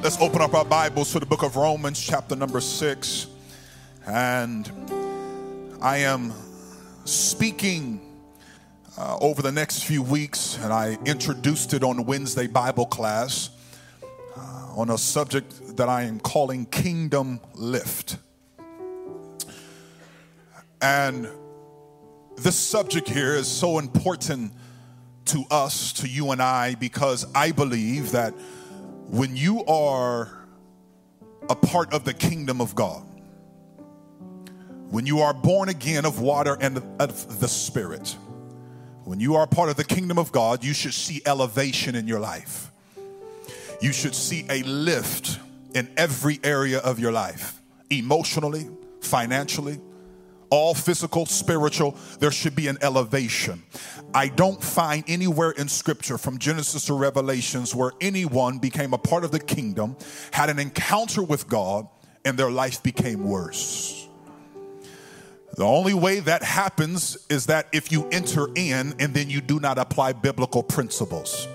Let's open up our Bibles to the book of Romans, chapter number six. And I am speaking uh, over the next few weeks, and I introduced it on Wednesday Bible class uh, on a subject that I am calling Kingdom Lift. And this subject here is so important to us, to you and I, because I believe that when you are a part of the kingdom of God, when you are born again of water and of the Spirit, when you are part of the kingdom of God, you should see elevation in your life. You should see a lift in every area of your life emotionally, financially, all physical, spiritual, there should be an elevation. I don't find anywhere in scripture from Genesis to Revelations where anyone became a part of the kingdom, had an encounter with God, and their life became worse. The only way that happens is that if you enter in and then you do not apply biblical principles.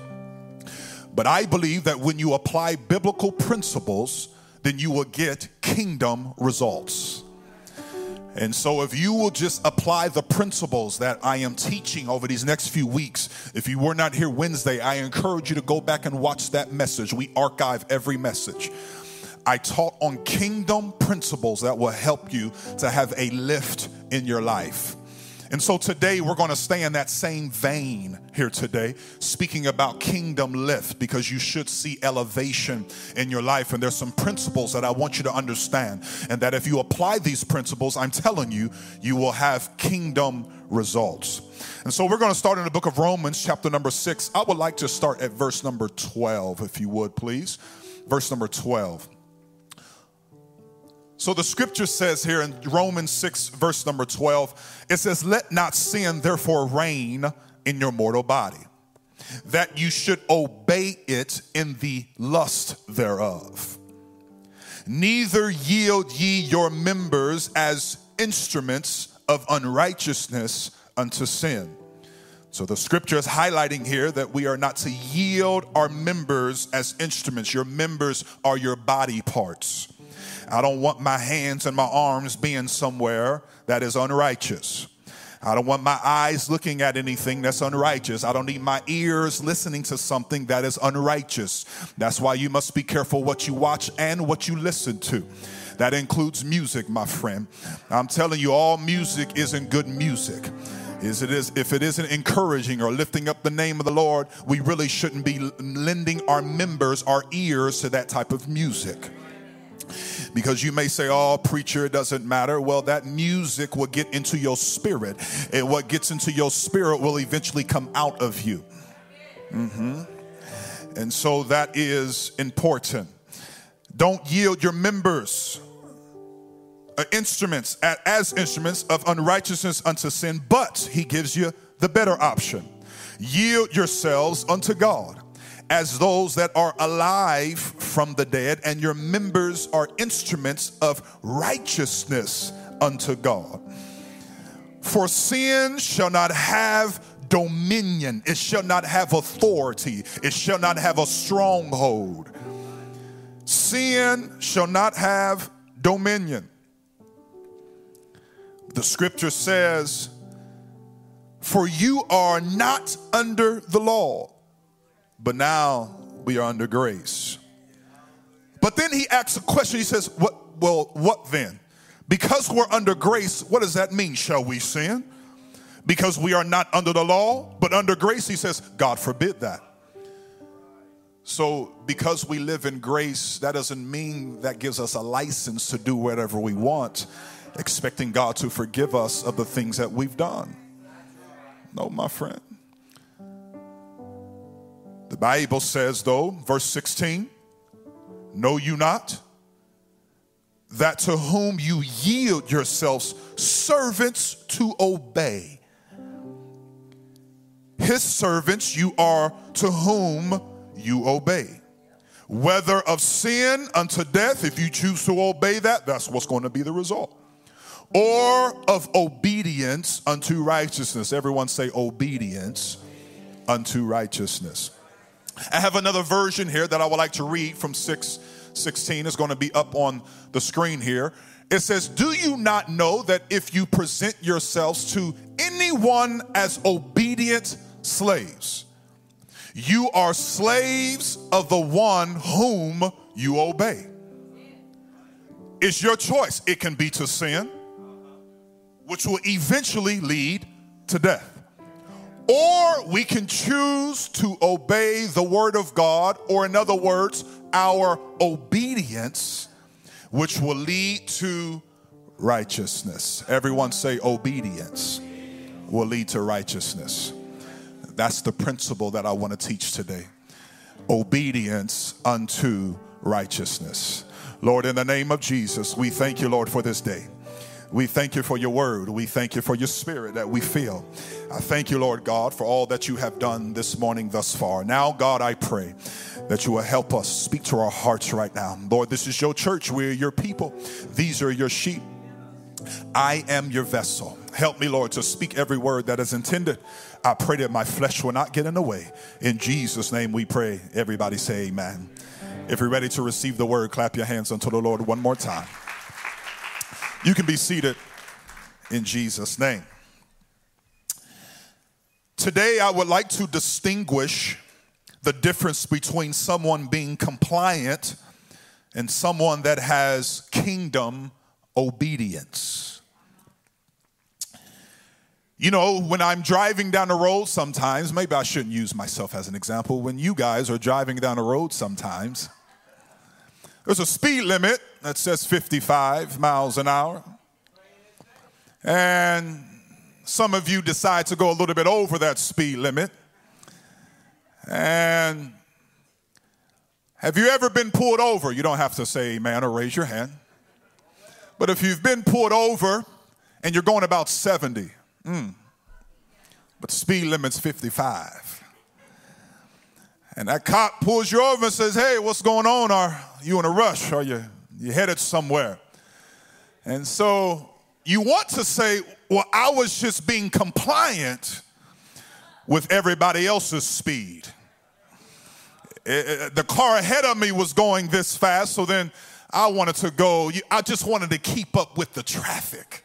But I believe that when you apply biblical principles, then you will get kingdom results. And so, if you will just apply the principles that I am teaching over these next few weeks, if you were not here Wednesday, I encourage you to go back and watch that message. We archive every message. I taught on kingdom principles that will help you to have a lift in your life. And so today we're going to stay in that same vein here today, speaking about kingdom lift because you should see elevation in your life. And there's some principles that I want you to understand. And that if you apply these principles, I'm telling you, you will have kingdom results. And so we're going to start in the book of Romans, chapter number six. I would like to start at verse number 12, if you would, please. Verse number 12. So the scripture says here in Romans 6, verse number 12, it says, Let not sin therefore reign in your mortal body, that you should obey it in the lust thereof. Neither yield ye your members as instruments of unrighteousness unto sin. So the scripture is highlighting here that we are not to yield our members as instruments. Your members are your body parts. I don't want my hands and my arms being somewhere that is unrighteous. I don't want my eyes looking at anything that's unrighteous. I don't need my ears listening to something that is unrighteous. That's why you must be careful what you watch and what you listen to. That includes music, my friend. I'm telling you, all music isn't good music. Is it is if it isn't encouraging or lifting up the name of the Lord, we really shouldn't be lending our members, our ears to that type of music. Because you may say, oh, preacher, it doesn't matter. Well, that music will get into your spirit, and what gets into your spirit will eventually come out of you. Mm-hmm. And so that is important. Don't yield your members uh, instruments as instruments of unrighteousness unto sin, but he gives you the better option. Yield yourselves unto God as those that are alive from the dead, and your members are instruments of righteousness unto God. For sin shall not have dominion, it shall not have authority, it shall not have a stronghold. Sin shall not have dominion. The scripture says, For you are not under the law but now we are under grace. But then he asks a question. He says, What well, what then? Because we're under grace, what does that mean? Shall we sin? Because we are not under the law, but under grace, he says, God forbid that. So, because we live in grace, that doesn't mean that gives us a license to do whatever we want, expecting God to forgive us of the things that we've done. No, my friend. The Bible says, though, verse 16, know you not that to whom you yield yourselves servants to obey. His servants you are to whom you obey. Whether of sin unto death, if you choose to obey that, that's what's going to be the result. Or of obedience unto righteousness. Everyone say obedience unto righteousness. I have another version here that I would like to read from 6 16 is going to be up on the screen here. It says, Do you not know that if you present yourselves to anyone as obedient slaves, you are slaves of the one whom you obey? It's your choice. It can be to sin, which will eventually lead to death. Or we can choose to obey the word of God, or in other words, our obedience, which will lead to righteousness. Everyone say, obedience will lead to righteousness. That's the principle that I want to teach today. Obedience unto righteousness. Lord, in the name of Jesus, we thank you, Lord, for this day. We thank you for your word. We thank you for your spirit that we feel. I thank you, Lord God, for all that you have done this morning thus far. Now, God, I pray that you will help us speak to our hearts right now. Lord, this is your church. We're your people. These are your sheep. I am your vessel. Help me, Lord, to speak every word that is intended. I pray that my flesh will not get in the way. In Jesus' name we pray. Everybody say amen. If you're ready to receive the word, clap your hands unto the Lord one more time. You can be seated in Jesus' name. Today, I would like to distinguish the difference between someone being compliant and someone that has kingdom obedience. You know, when I'm driving down the road sometimes, maybe I shouldn't use myself as an example. When you guys are driving down the road sometimes, there's a speed limit that says 55 miles an hour. And some of you decide to go a little bit over that speed limit. And have you ever been pulled over? You don't have to say amen or raise your hand. But if you've been pulled over and you're going about 70, mm, but the speed limit's 55. And that cop pulls you over and says, Hey, what's going on? Are you in a rush? Are you you headed somewhere? And so you want to say, Well, I was just being compliant with everybody else's speed. It, it, the car ahead of me was going this fast, so then I wanted to go, I just wanted to keep up with the traffic.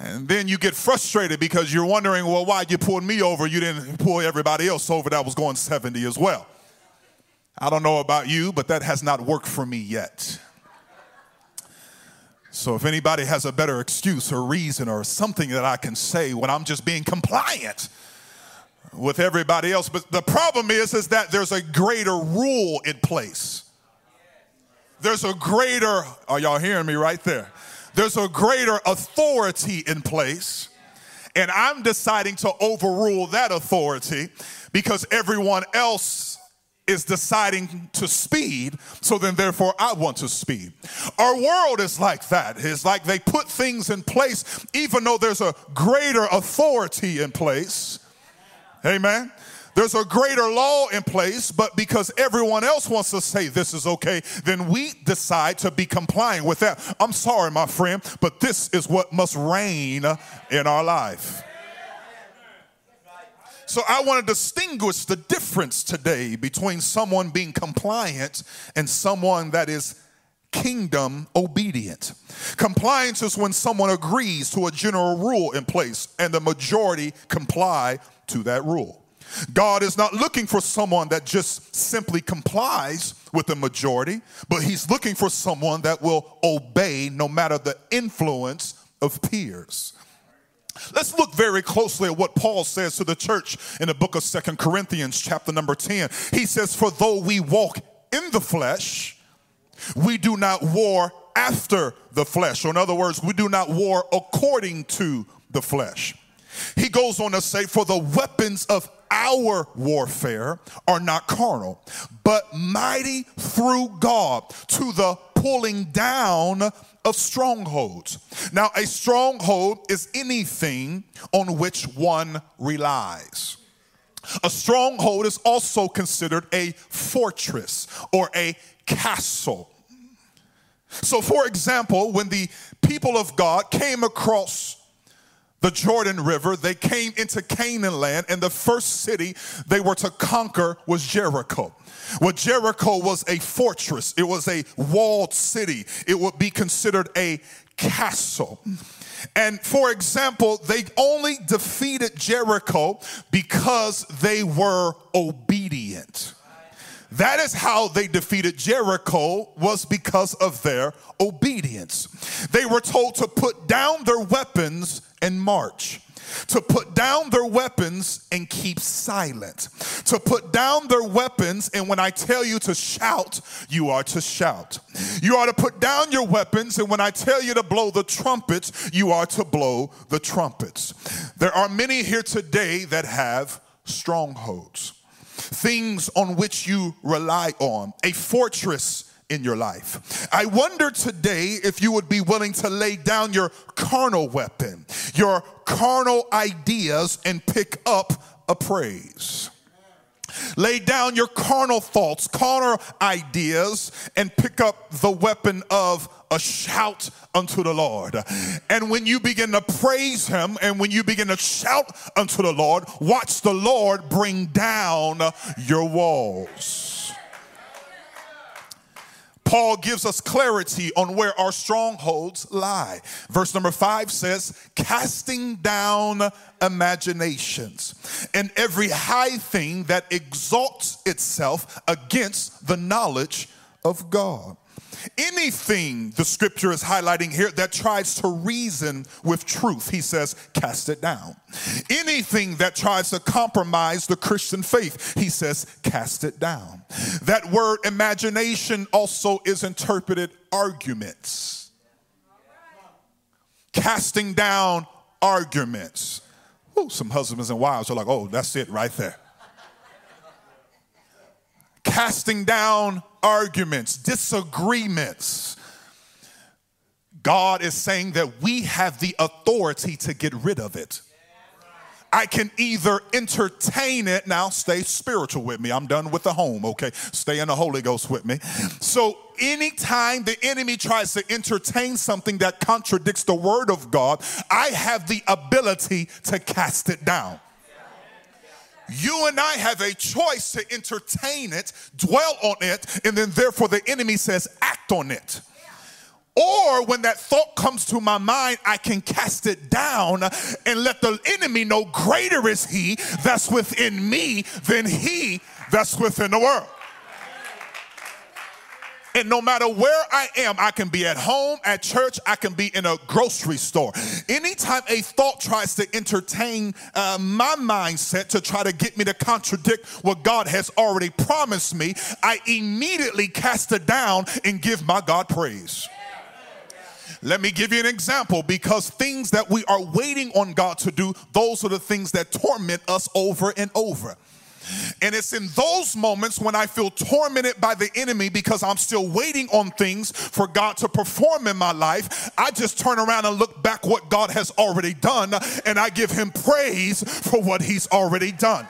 And then you get frustrated because you're wondering, well, why you pulled me over? You didn't pull everybody else over that was going 70 as well. I don't know about you, but that has not worked for me yet. So if anybody has a better excuse or reason or something that I can say when I'm just being compliant with everybody else, but the problem is is that there's a greater rule in place. There's a greater, are y'all hearing me right there? There's a greater authority in place. And I'm deciding to overrule that authority because everyone else is deciding to speed, so then therefore I want to speed. Our world is like that. It's like they put things in place even though there's a greater authority in place. Amen. There's a greater law in place, but because everyone else wants to say this is okay, then we decide to be compliant with that. I'm sorry, my friend, but this is what must reign in our life. So I want to distinguish the difference today between someone being compliant and someone that is kingdom obedient. Compliance is when someone agrees to a general rule in place and the majority comply to that rule. God is not looking for someone that just simply complies with the majority, but He's looking for someone that will obey no matter the influence of peers. Let's look very closely at what Paul says to the church in the book of Second Corinthians, chapter number 10. He says, For though we walk in the flesh, we do not war after the flesh. Or in other words, we do not war according to the flesh. He goes on to say, For the weapons of our warfare are not carnal, but mighty through God to the pulling down of strongholds. Now, a stronghold is anything on which one relies. A stronghold is also considered a fortress or a castle. So, for example, when the people of God came across the Jordan River, they came into Canaan land, and the first city they were to conquer was Jericho. Well, Jericho was a fortress, it was a walled city, it would be considered a castle. And for example, they only defeated Jericho because they were obedient. That is how they defeated Jericho was because of their obedience. They were told to put down their weapons and march to put down their weapons and keep silent, to put down their weapons, and when I tell you to shout, you are to shout. You are to put down your weapons, and when I tell you to blow the trumpets, you are to blow the trumpets. There are many here today that have strongholds, things on which you rely on, a fortress in your life. I wonder today if you would be willing to lay down your carnal weapon, your carnal ideas, and pick up a praise. Lay down your carnal thoughts, carnal ideas, and pick up the weapon of a shout unto the Lord. And when you begin to praise Him and when you begin to shout unto the Lord, watch the Lord bring down your walls. Paul gives us clarity on where our strongholds lie. Verse number five says, casting down imaginations and every high thing that exalts itself against the knowledge of God. Anything the scripture is highlighting here that tries to reason with truth, he says, cast it down. Anything that tries to compromise the Christian faith, he says, cast it down. That word imagination also is interpreted arguments. Casting down arguments. Ooh, some husbands and wives are like, oh, that's it right there casting down arguments, disagreements. God is saying that we have the authority to get rid of it. I can either entertain it. Now, stay spiritual with me. I'm done with the home, okay? Stay in the Holy Ghost with me. So, anytime the enemy tries to entertain something that contradicts the word of God, I have the ability to cast it down. You and I have a choice to entertain it, dwell on it, and then therefore the enemy says, act on it. Or when that thought comes to my mind, I can cast it down and let the enemy know greater is he that's within me than he that's within the world. And no matter where I am, I can be at home, at church, I can be in a grocery store. Anytime a thought tries to entertain uh, my mindset to try to get me to contradict what God has already promised me, I immediately cast it down and give my God praise. Let me give you an example because things that we are waiting on God to do, those are the things that torment us over and over. And it's in those moments when I feel tormented by the enemy because I'm still waiting on things for God to perform in my life. I just turn around and look back what God has already done and I give him praise for what he's already done.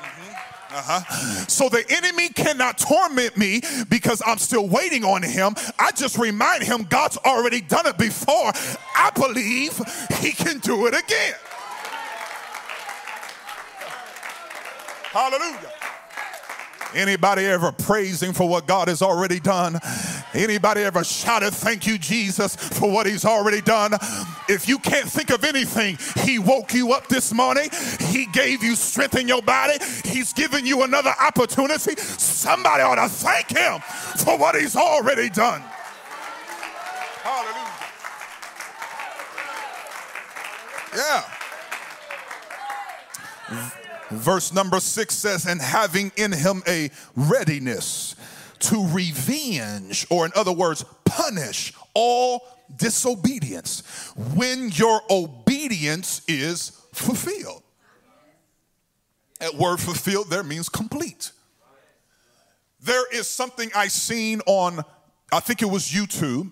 Mm-hmm. Uh-huh. So the enemy cannot torment me because I'm still waiting on him. I just remind him God's already done it before. I believe he can do it again. Hallelujah. Anybody ever praising for what God has already done? Anybody ever shouted, Thank you, Jesus, for what He's already done? If you can't think of anything, He woke you up this morning, He gave you strength in your body, He's given you another opportunity. Somebody ought to thank Him for what He's already done. Hallelujah. Yeah. Verse number six says, and having in him a readiness to revenge, or in other words, punish all disobedience when your obedience is fulfilled. That word fulfilled there means complete. There is something I seen on, I think it was YouTube,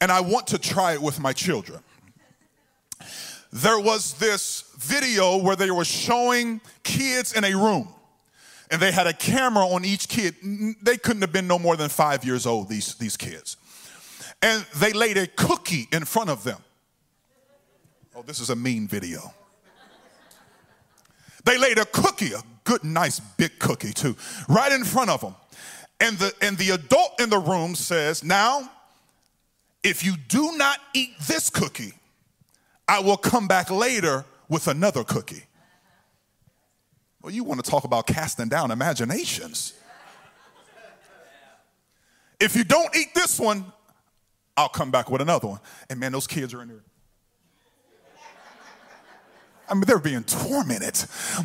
and I want to try it with my children there was this video where they were showing kids in a room and they had a camera on each kid. They couldn't have been no more than five years old, these, these kids. And they laid a cookie in front of them. Oh, this is a mean video. they laid a cookie, a good, nice big cookie too, right in front of them. And the, and the adult in the room says, Now, if you do not eat this cookie, I will come back later with another cookie. Well, you want to talk about casting down imaginations. If you don't eat this one, I'll come back with another one. And man, those kids are in there. I mean, they're being tormented.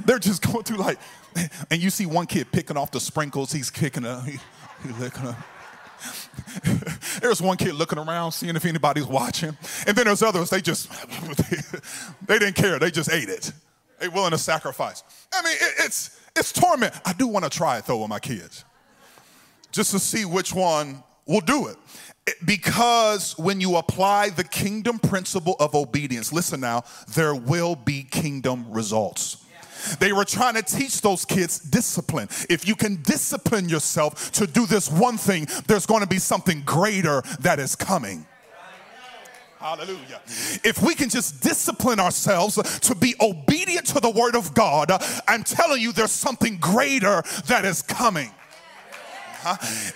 They're just going through like, and you see one kid picking off the sprinkles. He's kicking a, he, he's licking a. there's one kid looking around, seeing if anybody's watching. And then there's others, they just, they didn't care. They just ate it. They willing to sacrifice. I mean, it, it's, it's torment. I do want to try it though with my kids, just to see which one will do it. Because when you apply the kingdom principle of obedience, listen now, there will be kingdom results. They were trying to teach those kids discipline. If you can discipline yourself to do this one thing, there's going to be something greater that is coming. Hallelujah. If we can just discipline ourselves to be obedient to the word of God, I'm telling you, there's something greater that is coming.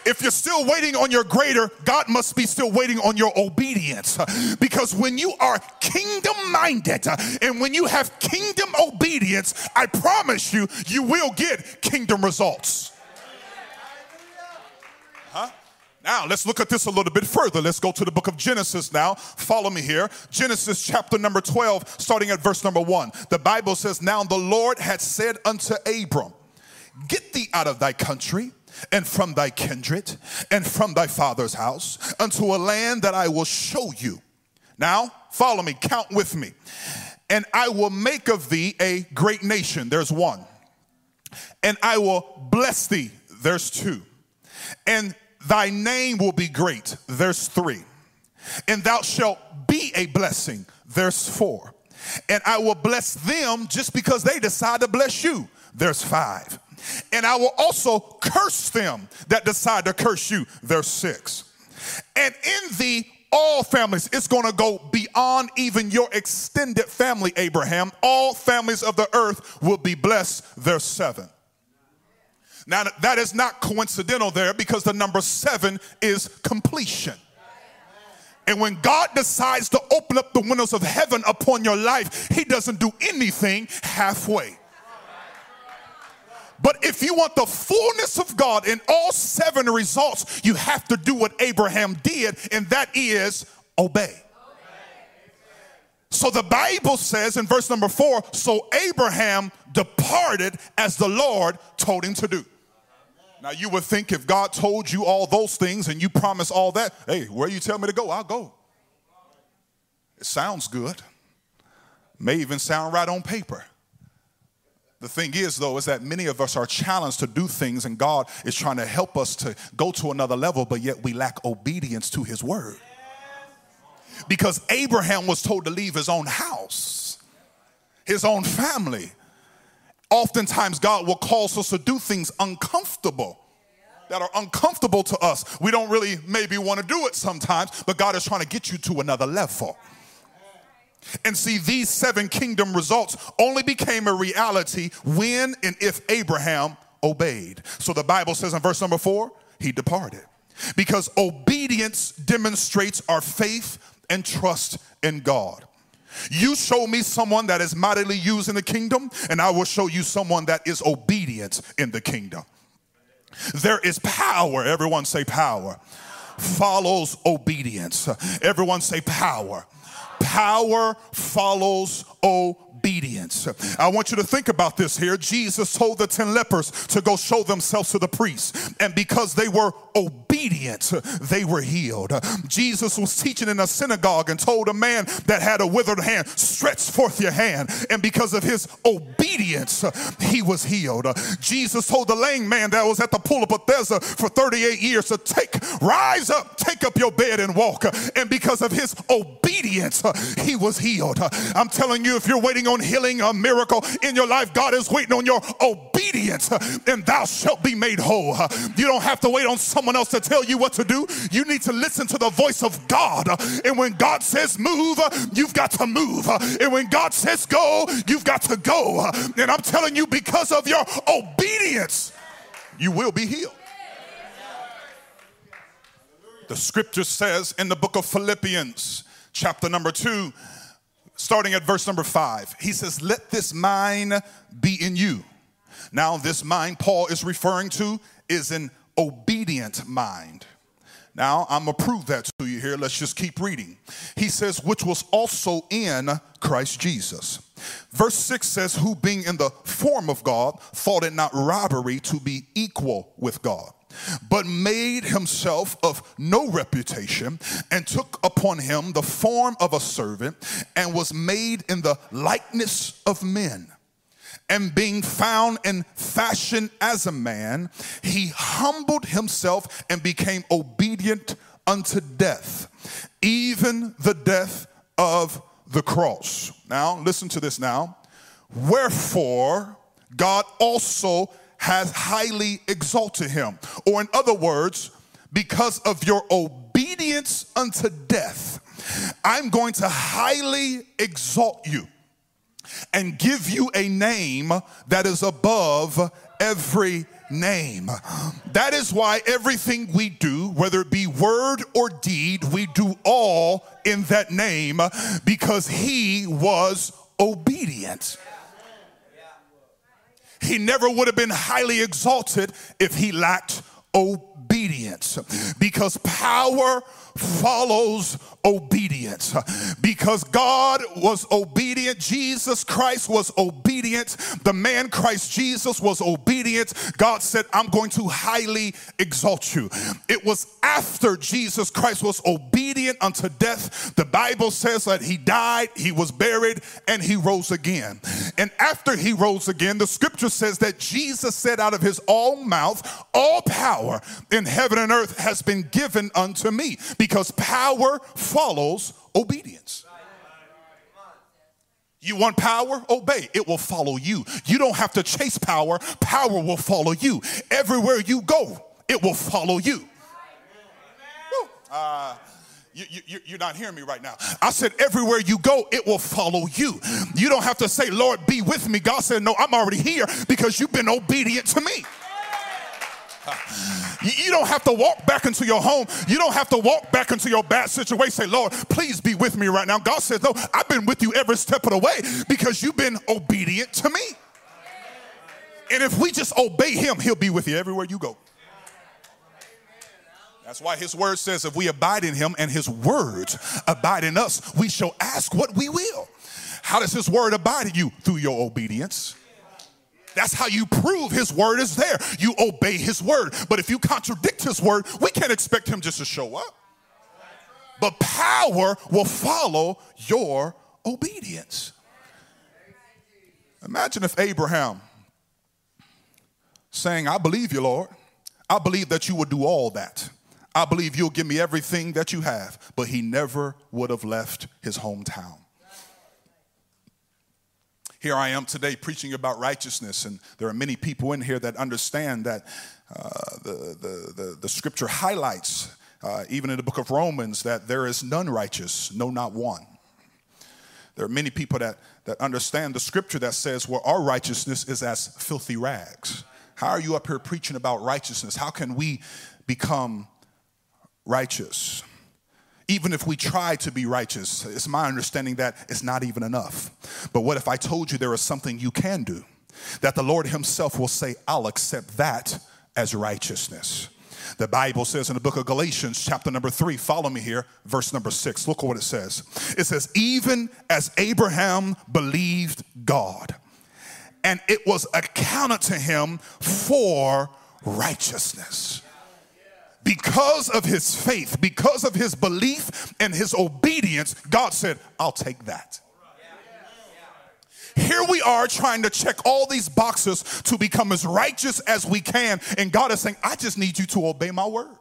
If you're still waiting on your greater, God must be still waiting on your obedience. Because when you are kingdom minded uh, and when you have kingdom obedience, I promise you, you will get kingdom results. Now, let's look at this a little bit further. Let's go to the book of Genesis now. Follow me here. Genesis chapter number 12, starting at verse number 1. The Bible says, Now the Lord had said unto Abram, Get thee out of thy country and from thy kindred and from thy father's house unto a land that I will show you. Now, follow me, count with me. And I will make of thee a great nation. There's one. And I will bless thee. There's two. And thy name will be great. There's three. And thou shalt be a blessing. There's four. And I will bless them just because they decide to bless you. There's five and I will also curse them that decide to curse you. Verse 6. And in the all families, it's going to go beyond even your extended family, Abraham. All families of the earth will be blessed. Verse 7. Now, that is not coincidental there because the number seven is completion. And when God decides to open up the windows of heaven upon your life, He doesn't do anything halfway. But if you want the fullness of God in all seven results, you have to do what Abraham did, and that is obey. So the Bible says in verse number four so Abraham departed as the Lord told him to do. Now you would think if God told you all those things and you promise all that, hey, where you tell me to go, I'll go. It sounds good. May even sound right on paper. The thing is, though, is that many of us are challenged to do things, and God is trying to help us to go to another level, but yet we lack obedience to His word. Because Abraham was told to leave his own house, his own family. Oftentimes, God will cause us to do things uncomfortable that are uncomfortable to us. We don't really maybe want to do it sometimes, but God is trying to get you to another level. And see, these seven kingdom results only became a reality when and if Abraham obeyed. So the Bible says in verse number four, he departed. Because obedience demonstrates our faith and trust in God. You show me someone that is mightily used in the kingdom, and I will show you someone that is obedient in the kingdom. There is power. Everyone say power. Follows obedience. Everyone say power Power follows obedience. I want you to think about this here. Jesus told the 10 lepers to go show themselves to the priest, and because they were obedient, they were healed. Jesus was teaching in a synagogue and told a man that had a withered hand, Stretch forth your hand. And because of his obedience, he was healed. Jesus told the lame man that was at the pool of Bethesda for 38 years to take, rise up, take up your bed and walk. And because of his obedience, he was healed. I'm telling you, if you're waiting on healing, a miracle in your life, God is waiting on your obedience obedience uh, and thou shalt be made whole. Uh, you don't have to wait on someone else to tell you what to do. You need to listen to the voice of God. Uh, and when God says move, you've got to move. And when God says go, you've got to go. And I'm telling you, because of your obedience, you will be healed. The scripture says in the book of Philippians, chapter number two, starting at verse number five, he says, Let this mind be in you. Now, this mind Paul is referring to is an obedient mind. Now, I'm going to prove that to you here. Let's just keep reading. He says, which was also in Christ Jesus. Verse 6 says, who being in the form of God, thought it not robbery to be equal with God but made himself of no reputation and took upon him the form of a servant and was made in the likeness of men. And being found in fashion as a man, he humbled himself and became obedient unto death, even the death of the cross. Now, listen to this now. Wherefore, God also has highly exalted him. Or, in other words, because of your obedience unto death, I'm going to highly exalt you and give you a name that is above every name. That is why everything we do, whether it be word or deed, we do all in that name because he was obedient. He never would have been highly exalted if he lacked obedience because power follows obedience. Because God was obedient, Jesus Christ was obedient, the man Christ Jesus was obedient. God said, I'm going to highly exalt you. It was after Jesus Christ was obedient unto death. The Bible says that he died, he was buried, and he rose again. And after he rose again, the scripture says that Jesus said out of his own mouth, All power in heaven and earth has been given unto me because power follows obedience. You want power? Obey. It will follow you. You don't have to chase power, power will follow you. Everywhere you go, it will follow you. Uh, you, you, you're not hearing me right now. I said, everywhere you go, it will follow you. You don't have to say, Lord, be with me. God said, No, I'm already here because you've been obedient to me. You don't have to walk back into your home. You don't have to walk back into your bad situation. Say, Lord, please be with me right now. God says, No, I've been with you every step of the way because you've been obedient to me. And if we just obey Him, He'll be with you everywhere you go. That's why His word says, if we abide in Him and His words abide in us, we shall ask what we will. How does His word abide in you? Through your obedience. That's how you prove his word is there. You obey his word. But if you contradict his word, we can't expect him just to show up. But power will follow your obedience. Imagine if Abraham saying, I believe you, Lord. I believe that you will do all that. I believe you'll give me everything that you have. But he never would have left his hometown. Here I am today preaching about righteousness, and there are many people in here that understand that uh, the, the, the, the, scripture highlights, uh, even in the book of Romans, that there is none righteous, no, not one. There are many people that, that understand the scripture that says, well, our righteousness is as filthy rags. How are you up here preaching about righteousness? How can we become righteous? even if we try to be righteous, it's my understanding that it's not even enough. But what if I told you there is something you can do? That the Lord Himself will say, I'll accept that as righteousness. The Bible says in the book of Galatians, chapter number three, follow me here, verse number six. Look at what it says. It says, Even as Abraham believed God, and it was accounted to him for righteousness because of his faith, because of his belief and his obedience, God said, I'll take that. Here we are trying to check all these boxes to become as righteous as we can. And God is saying, I just need you to obey my word.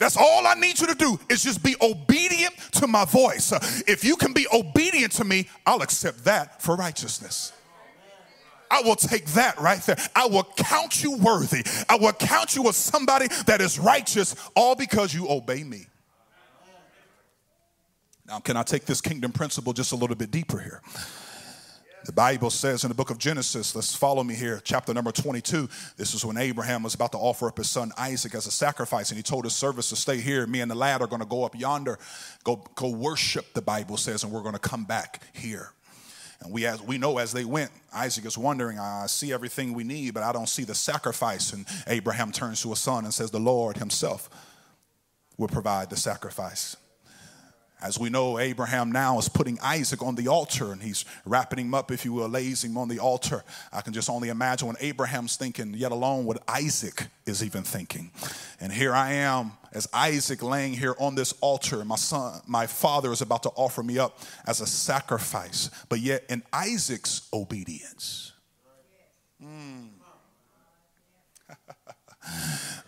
That's all I need you to do is just be obedient to my voice. If you can be obedient to me, I'll accept that for righteousness. I will take that right there. I will count you worthy. I will count you as somebody that is righteous, all because you obey me. Now, can I take this kingdom principle just a little bit deeper here? The Bible says in the book of Genesis, let's follow me here, chapter number 22. This is when Abraham was about to offer up his son Isaac as a sacrifice, and he told his servants to stay here. Me and the lad are going to go up yonder, go, go worship, the Bible says, and we're going to come back here. And we, as, we know as they went, Isaac is wondering, I see everything we need, but I don't see the sacrifice. And Abraham turns to his son and says, The Lord himself will provide the sacrifice. As we know, Abraham now is putting Isaac on the altar and he's wrapping him up, if you will, lays him on the altar. I can just only imagine what Abraham's thinking, yet alone what Isaac is even thinking. And here I am as Isaac laying here on this altar. My son, my father is about to offer me up as a sacrifice, but yet in Isaac's obedience. Mm.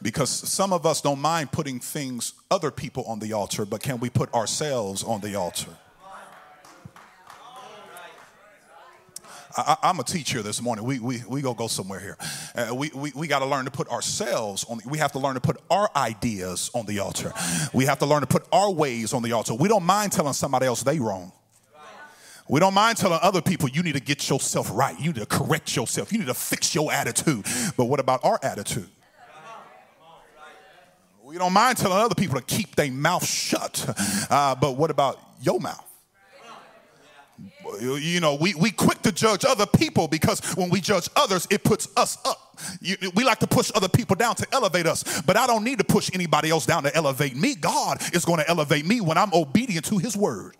Because some of us don't mind putting things, other people on the altar, but can we put ourselves on the altar? I, am a teacher this morning. We, we, we go go somewhere here. Uh, we we, we got to learn to put ourselves on, we have to learn to put our ideas on the altar. We have to learn to put our ways on the altar. We don't mind telling somebody else they wrong. We don't mind telling other people you need to get yourself right. You need to correct yourself. You need to fix your attitude. But what about our attitude? We don't mind telling other people to keep their mouth shut. Uh, but what about your mouth? You know, we, we quick to judge other people because when we judge others, it puts us up. You, we like to push other people down to elevate us, but I don't need to push anybody else down to elevate me. God is going to elevate me when I'm obedient to his word.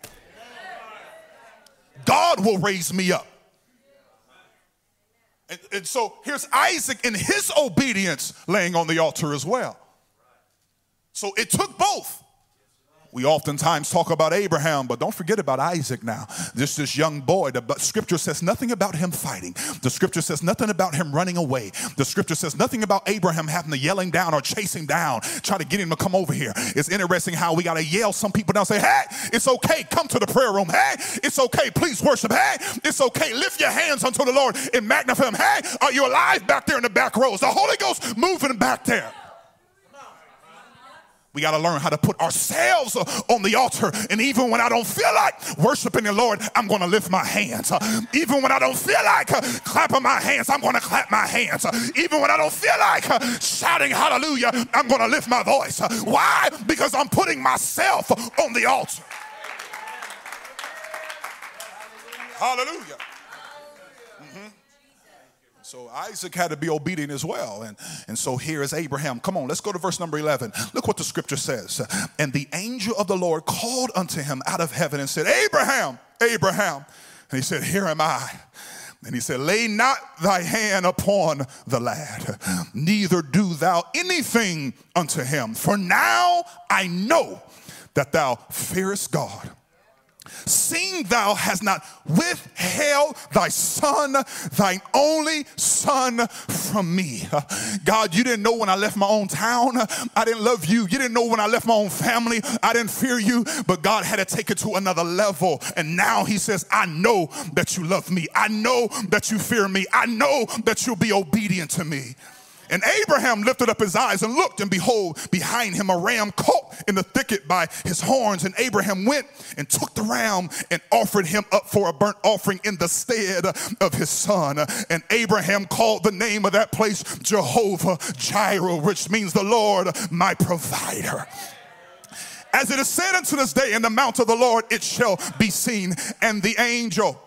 God will raise me up. And, and so here's Isaac in his obedience laying on the altar as well. So it took both. We oftentimes talk about Abraham, but don't forget about Isaac now. This this young boy. The scripture says nothing about him fighting. The scripture says nothing about him running away. The scripture says nothing about Abraham having to yell him down or chasing down, try to get him to come over here. It's interesting how we gotta yell some people down, say, "Hey, it's okay, come to the prayer room. Hey, it's okay, please worship. Hey, it's okay, lift your hands unto the Lord and magnify Him. Hey, are you alive back there in the back rows? The Holy Ghost moving back there." We got to learn how to put ourselves on the altar. And even when I don't feel like worshiping the Lord, I'm going to lift my hands. Even when I don't feel like clapping my hands, I'm going to clap my hands. Even when I don't feel like shouting hallelujah, I'm going to lift my voice. Why? Because I'm putting myself on the altar. Hallelujah. Mm-hmm. So Isaac had to be obedient as well. And, and so here is Abraham. Come on, let's go to verse number 11. Look what the scripture says. And the angel of the Lord called unto him out of heaven and said, Abraham, Abraham. And he said, Here am I. And he said, Lay not thy hand upon the lad, neither do thou anything unto him. For now I know that thou fearest God seeing thou hast not withheld thy son, thine only son from me. God, you didn't know when I left my own town, I didn't love you. You didn't know when I left my own family, I didn't fear you, but God had to take it to another level. And now he says, I know that you love me. I know that you fear me. I know that you'll be obedient to me. And Abraham lifted up his eyes and looked, and behold, behind him a ram caught in the thicket by his horns. And Abraham went and took the ram and offered him up for a burnt offering in the stead of his son. And Abraham called the name of that place Jehovah Jireh, which means the Lord my provider. As it is said unto this day, in the mount of the Lord it shall be seen, and the angel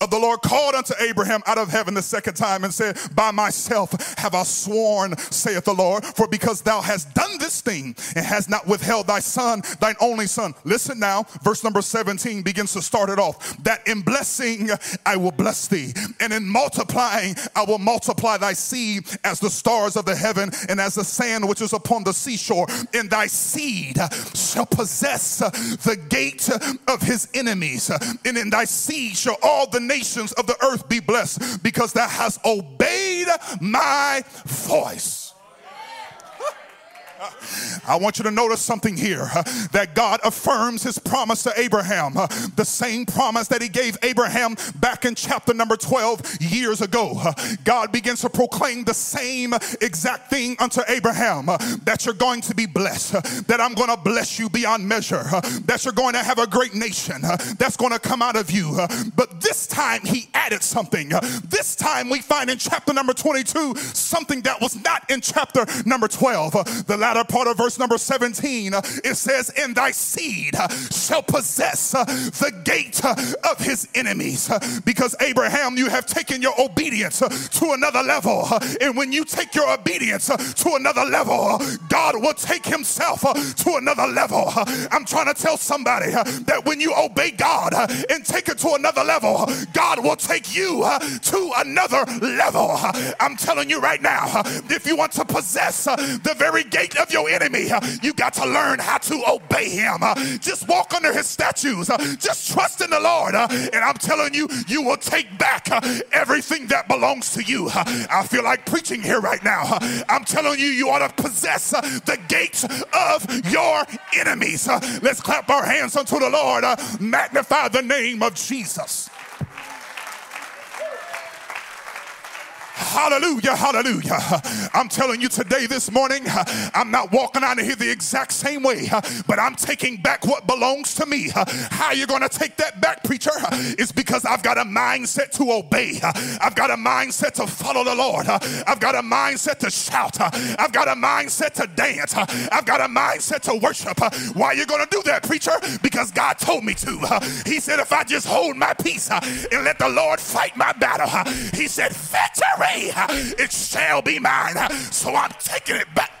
of the Lord called unto Abraham out of heaven the second time and said, By myself have I sworn, saith the Lord, for because thou hast done this thing and hast not withheld thy son, thine only son. Listen now, verse number 17 begins to start it off. That in blessing I will bless thee, and in multiplying I will multiply thy seed as the stars of the heaven and as the sand which is upon the seashore. And thy seed shall possess the gate of his enemies, and in thy seed shall all the nations of the earth be blessed because thou hast obeyed my voice. I want you to notice something here that God affirms his promise to Abraham, the same promise that he gave Abraham back in chapter number 12 years ago. God begins to proclaim the same exact thing unto Abraham that you're going to be blessed, that I'm going to bless you beyond measure, that you're going to have a great nation that's going to come out of you. But this time he added something. This time we find in chapter number 22 something that was not in chapter number 12. The latter part of verse number 17 it says, In thy seed shall possess the gate of his enemies. Because Abraham, you have taken your obedience to another level. And when you take your obedience to another level, God will take himself to another level. I'm trying to tell somebody that when you obey God and take it to another level, God will take you to another level. I'm telling you right now, if you want to possess the very gate of your enemy, you got to learn how to obey him. Just walk under his statues. Just trust in the Lord. And I'm telling you, you will take back everything that belongs to you. I feel like preaching here right now. I'm telling you, you ought to possess the gates of your enemies. Let's clap our hands unto the Lord. Magnify the name of Jesus. Hallelujah, hallelujah. I'm telling you today, this morning, I'm not walking out of here the exact same way, but I'm taking back what belongs to me. How you going to take that back, preacher? It's because I've got a mindset to obey. I've got a mindset to follow the Lord. I've got a mindset to shout. I've got a mindset to dance. I've got a mindset to worship. Why are you going to do that, preacher? Because God told me to. He said, if I just hold my peace and let the Lord fight my battle, He said, victory it shall be mine. So I'm taking it back.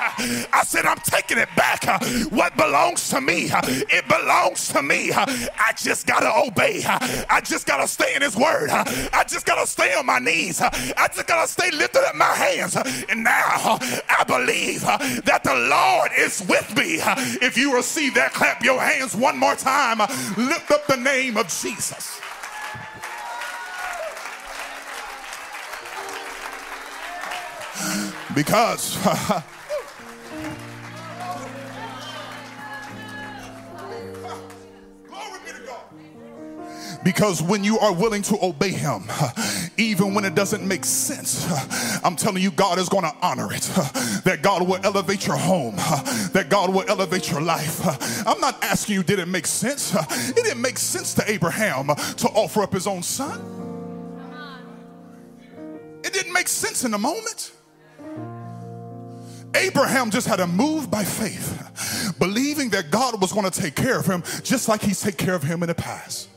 I said, I'm taking it back. What belongs to me, it belongs to me. I just got to obey. I just got to stay in His Word. I just got to stay on my knees. I just got to stay lifted up my hands. And now I believe that the Lord is with me. If you receive that, clap your hands one more time. Lift up the name of Jesus. Because Because when you are willing to obey Him, even when it doesn't make sense, I'm telling you, God is going to honor it. That God will elevate your home, that God will elevate your life. I'm not asking you, did it make sense? It didn't make sense to Abraham to offer up his own son. It didn't make sense in the moment. Abraham just had to move by faith, believing that God was going to take care of him just like he's taken care of him in the past.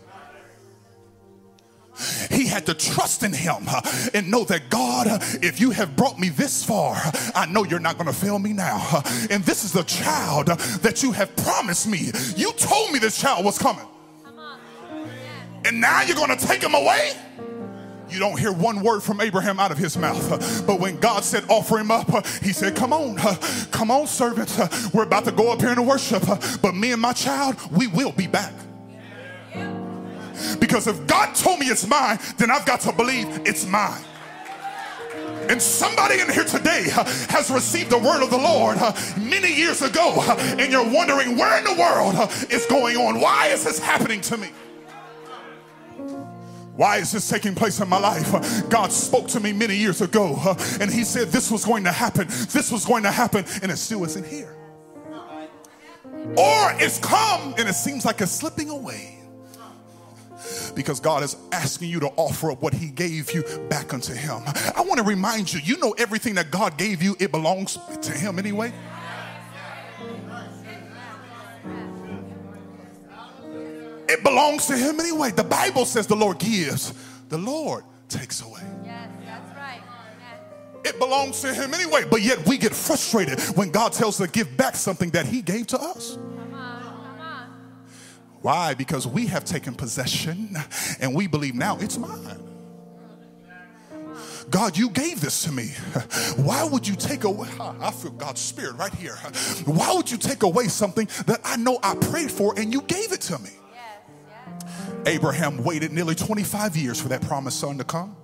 He had to trust in him uh, and know that God, uh, if you have brought me this far, I know you're not going to fail me now. Uh, and this is the child that you have promised me. You told me this child was coming. And now you're going to take him away? You don't hear one word from Abraham out of his mouth. But when God said, offer him up, he said, Come on, come on, servant. We're about to go up here and worship. But me and my child, we will be back. Because if God told me it's mine, then I've got to believe it's mine. And somebody in here today has received the word of the Lord many years ago, and you're wondering where in the world is going on? Why is this happening to me? Why is this taking place in my life? God spoke to me many years ago and He said this was going to happen. This was going to happen, and it still isn't here. Or it's come and it seems like it's slipping away because God is asking you to offer up what He gave you back unto Him. I want to remind you, you know, everything that God gave you, it belongs to Him anyway. It belongs to Him anyway. The Bible says the Lord gives, the Lord takes away. Yes, that's right. It belongs to Him anyway, but yet we get frustrated when God tells us to give back something that He gave to us. Why? Because we have taken possession and we believe now it's mine. God, you gave this to me. Why would you take away? I feel God's spirit right here. Why would you take away something that I know I prayed for and you gave it to me? Abraham waited nearly 25 years for that promised son to come.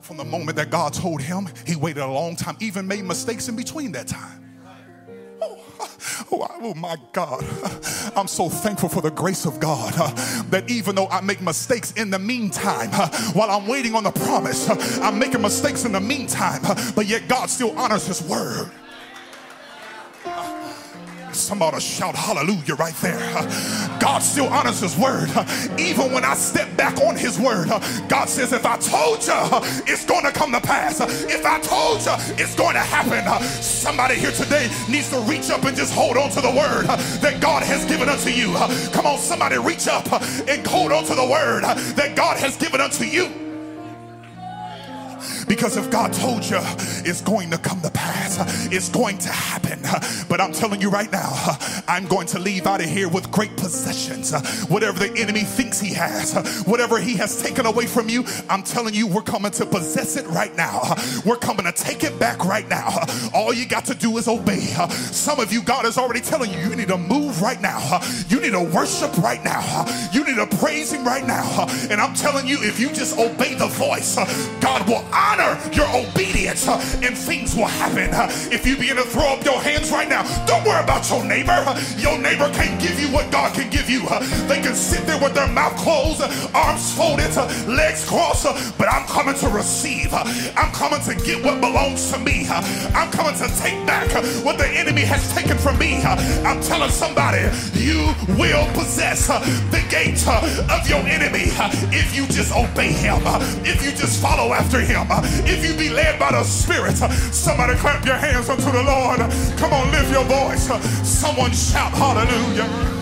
From the moment that God told him, he waited a long time, even made mistakes in between that time. Oh, Oh, my God. I'm so thankful for the grace of God uh, that even though I make mistakes in the meantime, uh, while I'm waiting on the promise, uh, I'm making mistakes in the meantime, uh, but yet God still honors His word. Somebody shout hallelujah right there. God still honors his word. Even when I step back on his word, God says, if I told you it's going to come to pass, if I told you it's going to happen, somebody here today needs to reach up and just hold on to the word that God has given unto you. Come on, somebody reach up and hold on to the word that God has given unto you. Because if God told you it's going to come to pass, it's going to happen. But I'm telling you right now, I'm going to leave out of here with great possessions. Whatever the enemy thinks he has, whatever he has taken away from you, I'm telling you, we're coming to possess it right now. We're coming to take it back right now. All you got to do is obey. Some of you, God is already telling you, you need to move right now. You need to worship right now. You need to praise him right now. And I'm telling you, if you just obey the voice, God will honor honor your obedience uh, and things will happen. Uh, if you begin to throw up your hands right now, don't worry about your neighbor. Uh, your neighbor can't give you what God can give you. Uh, they can sit there with their mouth closed, uh, arms folded, uh, legs crossed, but I'm coming to receive. I'm coming to get what belongs to me. I'm coming to take back what the enemy has taken from me. I'm telling somebody, you will possess the gate of your enemy if you just obey him, if you just follow after him, if you be led by the Spirit, somebody clap your hands unto the Lord. Come on, lift your voice. Someone shout hallelujah.